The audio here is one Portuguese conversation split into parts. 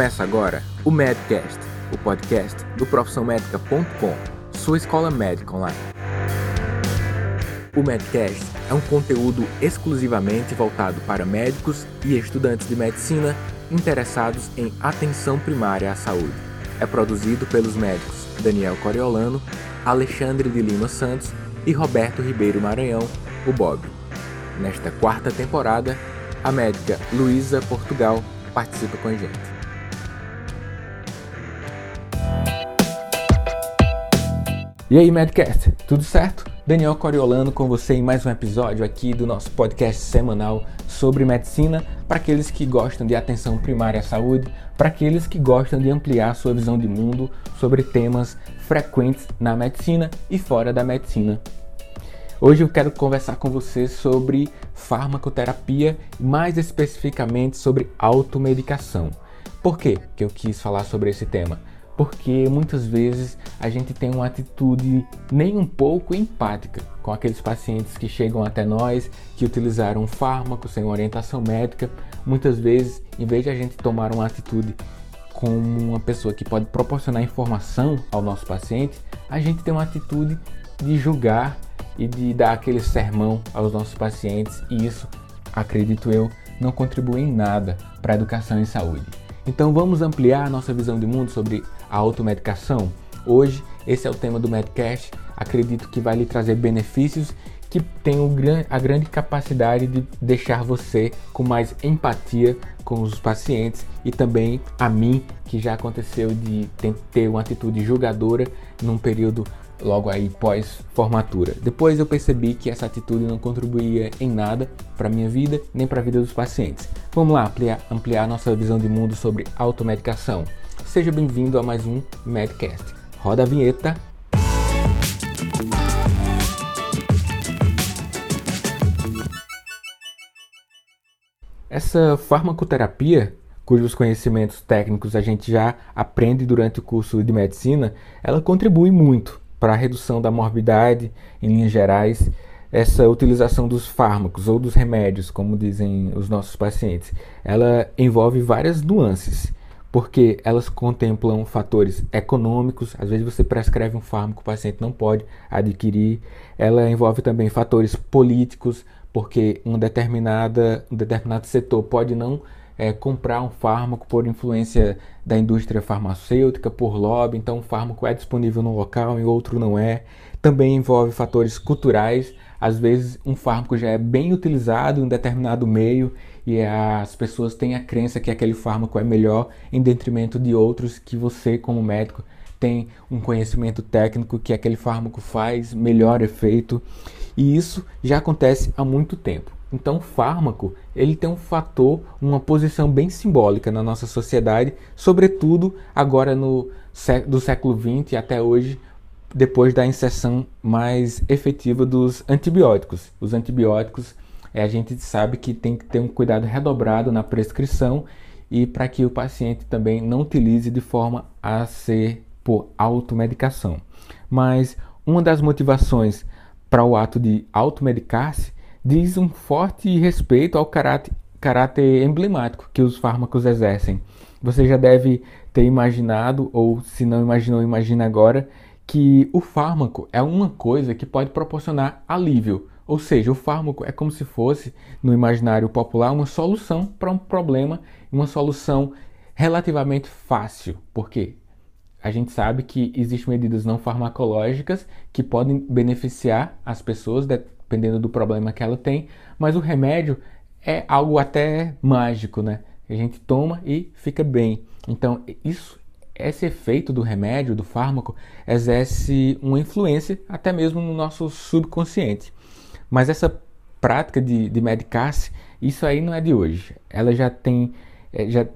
Começa agora o Medcast, o podcast do profissãomédica.com, sua escola médica online. O Medcast é um conteúdo exclusivamente voltado para médicos e estudantes de medicina interessados em atenção primária à saúde. É produzido pelos médicos Daniel Coriolano, Alexandre de Lima Santos e Roberto Ribeiro Maranhão, o Bob. Nesta quarta temporada, a médica Luísa Portugal participa com a gente. E aí, Medcast, tudo certo? Daniel Coriolano com você em mais um episódio aqui do nosso podcast semanal sobre medicina para aqueles que gostam de atenção primária à saúde, para aqueles que gostam de ampliar sua visão de mundo sobre temas frequentes na medicina e fora da medicina. Hoje eu quero conversar com você sobre farmacoterapia, mais especificamente sobre automedicação. Por que eu quis falar sobre esse tema? Porque muitas vezes a gente tem uma atitude nem um pouco empática com aqueles pacientes que chegam até nós, que utilizaram um fármaco sem orientação médica. Muitas vezes, em vez de a gente tomar uma atitude como uma pessoa que pode proporcionar informação ao nosso paciente, a gente tem uma atitude de julgar e de dar aquele sermão aos nossos pacientes, e isso, acredito eu, não contribui em nada para a educação em saúde. Então vamos ampliar nossa visão de mundo sobre a automedicação? Hoje esse é o tema do Medcast. Acredito que vai lhe trazer benefícios que tem a grande capacidade de deixar você com mais empatia com os pacientes e também a mim, que já aconteceu de ter uma atitude julgadora num período logo aí pós-formatura. Depois eu percebi que essa atitude não contribuía em nada para minha vida nem para a vida dos pacientes. Vamos lá ampliar, ampliar nossa visão de mundo sobre automedicação. Seja bem-vindo a mais um Medcast. Roda a vinheta. Essa farmacoterapia, cujos conhecimentos técnicos a gente já aprende durante o curso de medicina, ela contribui muito para a redução da morbidade em linhas gerais, essa utilização dos fármacos ou dos remédios, como dizem os nossos pacientes, ela envolve várias nuances, porque elas contemplam fatores econômicos, às vezes você prescreve um fármaco, o paciente não pode adquirir, ela envolve também fatores políticos, porque uma determinada, um determinado setor pode não é, comprar um fármaco por influência da indústria farmacêutica, por lobby, então um fármaco é disponível no local e outro não é. Também envolve fatores culturais, às vezes um fármaco já é bem utilizado em determinado meio e as pessoas têm a crença que aquele fármaco é melhor em detrimento de outros que você, como médico, tem um conhecimento técnico que aquele fármaco faz melhor efeito. E isso já acontece há muito tempo. Então, o fármaco ele tem um fator, uma posição bem simbólica na nossa sociedade, sobretudo agora no do século XX até hoje, depois da inserção mais efetiva dos antibióticos. Os antibióticos, é, a gente sabe que tem que ter um cuidado redobrado na prescrição e para que o paciente também não utilize de forma a ser por automedicação. Mas uma das motivações para o ato de automedicar-se diz um forte respeito ao caráter, caráter emblemático que os fármacos exercem. Você já deve ter imaginado, ou se não imaginou, imagina agora, que o fármaco é uma coisa que pode proporcionar alívio. Ou seja, o fármaco é como se fosse, no imaginário popular, uma solução para um problema, uma solução relativamente fácil. Porque a gente sabe que existem medidas não farmacológicas que podem beneficiar as pessoas dependendo do problema que ela tem, mas o remédio é algo até mágico, né? A gente toma e fica bem. Então, isso esse efeito do remédio, do fármaco, exerce uma influência até mesmo no nosso subconsciente. Mas essa prática de, de medicar-se, isso aí não é de hoje. Ela já tem, eh, já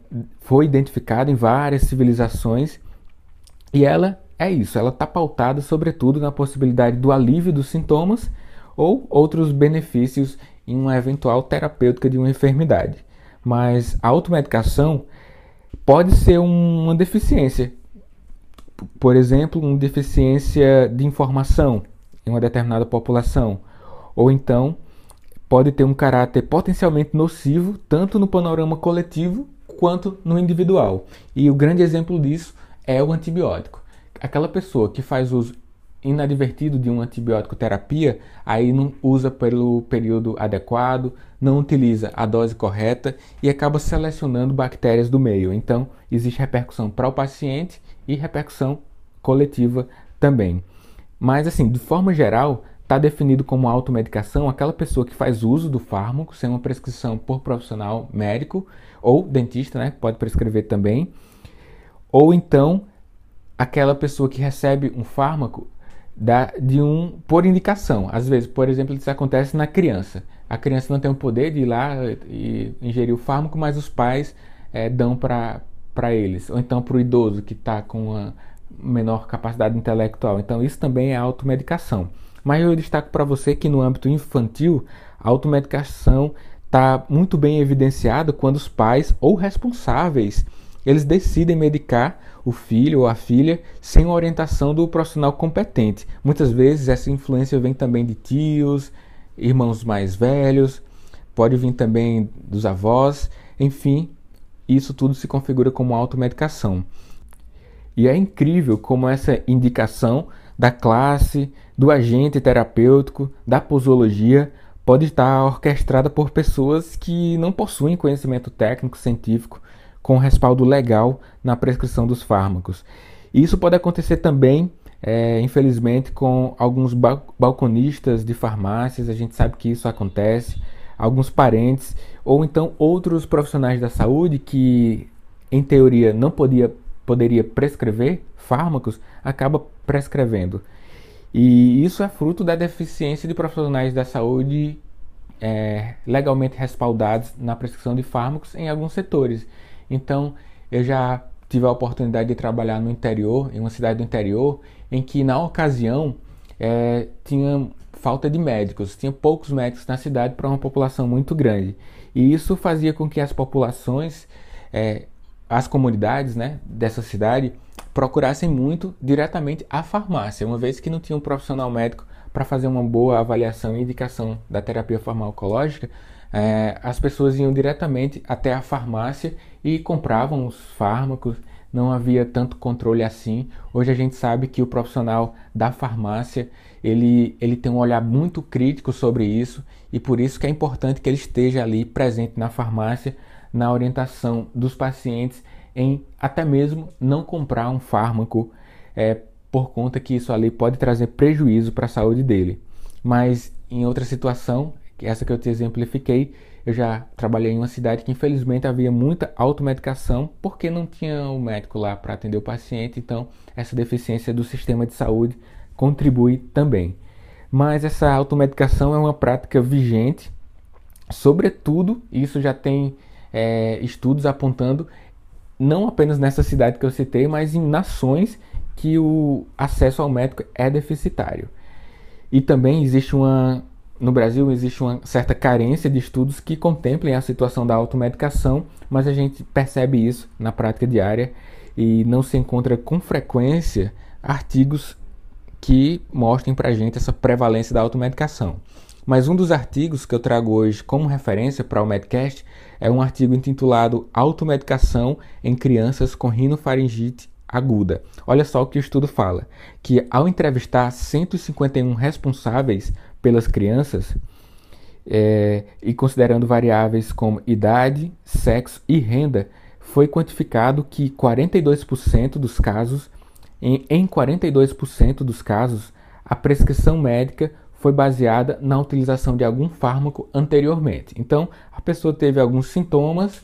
foi identificada em várias civilizações e ela é isso. Ela está pautada sobretudo na possibilidade do alívio dos sintomas ou outros benefícios em uma eventual terapêutica de uma enfermidade. Mas a automedicação pode ser uma deficiência. Por exemplo, uma deficiência de informação em uma determinada população. Ou então pode ter um caráter potencialmente nocivo, tanto no panorama coletivo quanto no individual. E o grande exemplo disso é o antibiótico. Aquela pessoa que faz uso inadvertido de um antibiótico terapia, aí não usa pelo período adequado, não utiliza a dose correta e acaba selecionando bactérias do meio. Então, existe repercussão para o paciente e repercussão coletiva também. Mas, assim, de forma geral, está definido como automedicação aquela pessoa que faz uso do fármaco sem uma prescrição por profissional médico ou dentista, né? Pode prescrever também. Ou então aquela pessoa que recebe um fármaco da, de um por indicação. Às vezes, por exemplo, isso acontece na criança. A criança não tem o poder de ir lá e ingerir o fármaco, mas os pais é, dão para eles. Ou então para o idoso que está com uma menor capacidade intelectual. Então, isso também é automedicação. Mas eu destaco para você que no âmbito infantil, a automedicação está muito bem evidenciada quando os pais ou responsáveis eles decidem medicar o filho ou a filha sem orientação do profissional competente. Muitas vezes essa influência vem também de tios, irmãos mais velhos, pode vir também dos avós, enfim, isso tudo se configura como automedicação. E é incrível como essa indicação da classe, do agente terapêutico, da posologia, pode estar orquestrada por pessoas que não possuem conhecimento técnico científico com respaldo legal na prescrição dos fármacos. Isso pode acontecer também, é, infelizmente, com alguns balconistas de farmácias, a gente sabe que isso acontece, alguns parentes, ou então outros profissionais da saúde que, em teoria, não podia, poderia prescrever fármacos, acaba prescrevendo. E isso é fruto da deficiência de profissionais da saúde é, legalmente respaldados na prescrição de fármacos em alguns setores. Então, eu já tive a oportunidade de trabalhar no interior, em uma cidade do interior, em que na ocasião é, tinha falta de médicos, tinha poucos médicos na cidade para uma população muito grande. E isso fazia com que as populações, é, as comunidades né, dessa cidade, procurassem muito diretamente a farmácia, uma vez que não tinha um profissional médico para fazer uma boa avaliação e indicação da terapia farmacológica, é, as pessoas iam diretamente até a farmácia e compravam os fármacos, não havia tanto controle assim. Hoje a gente sabe que o profissional da farmácia ele, ele tem um olhar muito crítico sobre isso e por isso que é importante que ele esteja ali presente na farmácia na orientação dos pacientes em até mesmo não comprar um fármaco é, por conta que isso ali pode trazer prejuízo para a saúde dele. Mas em outra situação essa que eu te exemplifiquei, eu já trabalhei em uma cidade que infelizmente havia muita automedicação porque não tinha um médico lá para atender o paciente, então essa deficiência do sistema de saúde contribui também. Mas essa automedicação é uma prática vigente, sobretudo, isso já tem é, estudos apontando, não apenas nessa cidade que eu citei, mas em nações que o acesso ao médico é deficitário. E também existe uma no Brasil existe uma certa carência de estudos que contemplem a situação da automedicação, mas a gente percebe isso na prática diária e não se encontra com frequência artigos que mostrem para a gente essa prevalência da automedicação. Mas um dos artigos que eu trago hoje como referência para o Medcast é um artigo intitulado Automedicação em crianças com rinofaringite aguda. Olha só o que o estudo fala, que ao entrevistar 151 responsáveis pelas crianças é, e considerando variáveis como idade, sexo e renda, foi quantificado que 42% dos casos, em, em 42% dos casos, a prescrição médica foi baseada na utilização de algum fármaco anteriormente. Então, a pessoa teve alguns sintomas,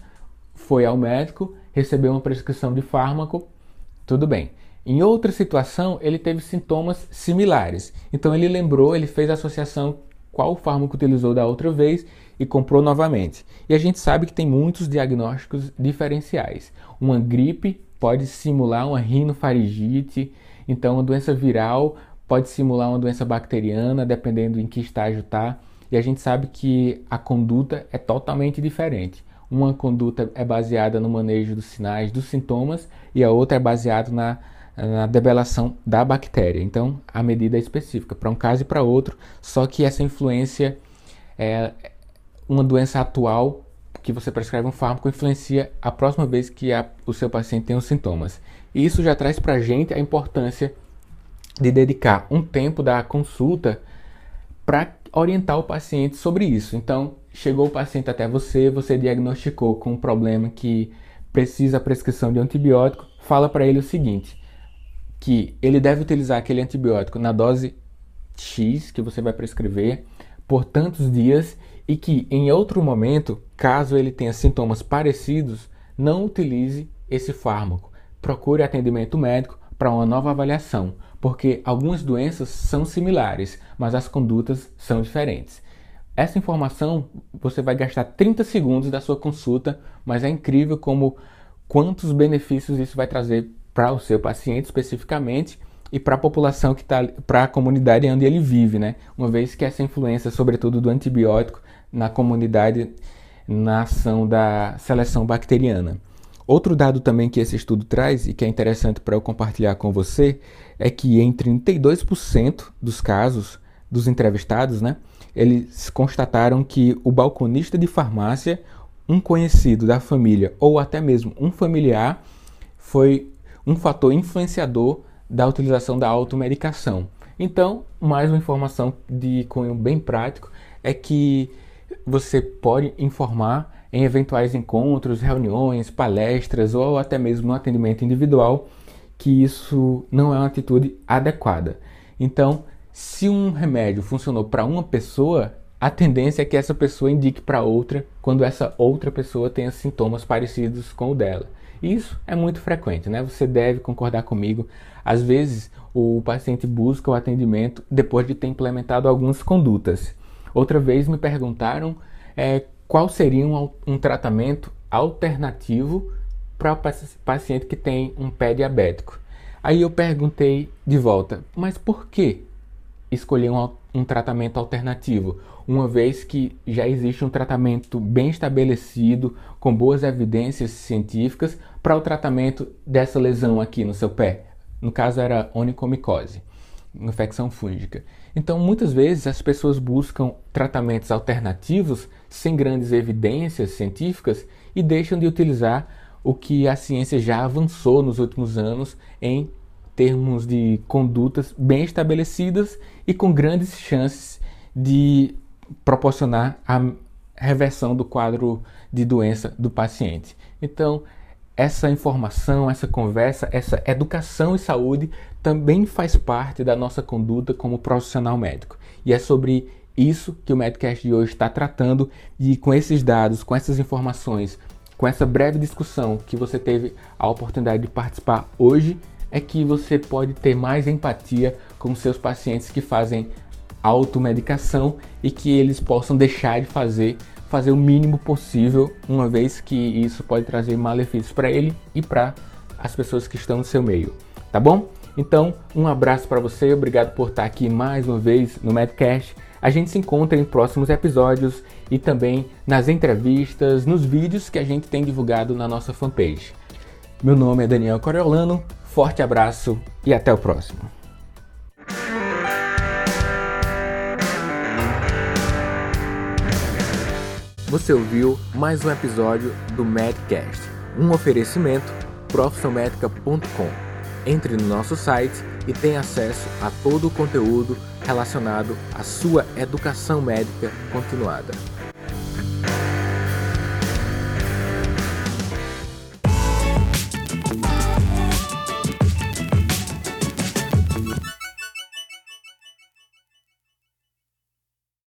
foi ao médico, recebeu uma prescrição de fármaco, tudo bem. Em outra situação, ele teve sintomas similares. Então ele lembrou, ele fez a associação qual fármaco utilizou da outra vez e comprou novamente. E a gente sabe que tem muitos diagnósticos diferenciais. Uma gripe pode simular uma rinofaringite, então uma doença viral pode simular uma doença bacteriana, dependendo em que estágio está. E a gente sabe que a conduta é totalmente diferente. Uma conduta é baseada no manejo dos sinais, dos sintomas, e a outra é baseada na na debelação da bactéria. Então, a medida é específica para um caso e para outro, só que essa influência é uma doença atual que você prescreve um fármaco influencia a próxima vez que a, o seu paciente tem os sintomas. E isso já traz para a gente a importância de dedicar um tempo da consulta para orientar o paciente sobre isso. Então, chegou o paciente até você, você diagnosticou com um problema que precisa prescrição de antibiótico, fala para ele o seguinte: que ele deve utilizar aquele antibiótico na dose X que você vai prescrever por tantos dias e que em outro momento, caso ele tenha sintomas parecidos, não utilize esse fármaco. Procure atendimento médico para uma nova avaliação, porque algumas doenças são similares, mas as condutas são diferentes. Essa informação você vai gastar 30 segundos da sua consulta, mas é incrível como quantos benefícios isso vai trazer para o seu paciente especificamente e para a população que está, para a comunidade onde ele vive, né? Uma vez que essa influência, sobretudo do antibiótico, na comunidade, na ação da seleção bacteriana. Outro dado também que esse estudo traz e que é interessante para eu compartilhar com você é que em 32% dos casos dos entrevistados, né, eles constataram que o balconista de farmácia, um conhecido da família ou até mesmo um familiar, foi um fator influenciador da utilização da automedicação. Então, mais uma informação de cunho bem prático é que você pode informar em eventuais encontros, reuniões, palestras ou até mesmo no atendimento individual que isso não é uma atitude adequada. Então, se um remédio funcionou para uma pessoa, a tendência é que essa pessoa indique para outra quando essa outra pessoa tenha sintomas parecidos com o dela. Isso é muito frequente, né? Você deve concordar comigo. Às vezes, o paciente busca o atendimento depois de ter implementado algumas condutas. Outra vez me perguntaram é, qual seria um, um tratamento alternativo para o paciente que tem um pé diabético. Aí eu perguntei de volta, mas por que escolher um, um tratamento alternativo? Uma vez que já existe um tratamento bem estabelecido, com boas evidências científicas, para o tratamento dessa lesão aqui no seu pé. No caso era onicomicose, infecção fúngica. Então, muitas vezes as pessoas buscam tratamentos alternativos sem grandes evidências científicas e deixam de utilizar o que a ciência já avançou nos últimos anos em termos de condutas bem estabelecidas e com grandes chances de proporcionar a reversão do quadro de doença do paciente. Então, essa informação, essa conversa, essa educação e saúde também faz parte da nossa conduta como profissional médico. E é sobre isso que o Medcast de hoje está tratando e com esses dados, com essas informações, com essa breve discussão que você teve a oportunidade de participar hoje, é que você pode ter mais empatia com seus pacientes que fazem automedicação e que eles possam deixar de fazer fazer o mínimo possível, uma vez que isso pode trazer malefícios para ele e para as pessoas que estão no seu meio, tá bom? Então, um abraço para você, obrigado por estar aqui mais uma vez no Medcast. A gente se encontra em próximos episódios e também nas entrevistas, nos vídeos que a gente tem divulgado na nossa fanpage. Meu nome é Daniel Coriolano, forte abraço e até o próximo. Você ouviu mais um episódio do Medcast, um oferecimento profissionmedica.com. Entre no nosso site e tenha acesso a todo o conteúdo relacionado à sua educação médica continuada.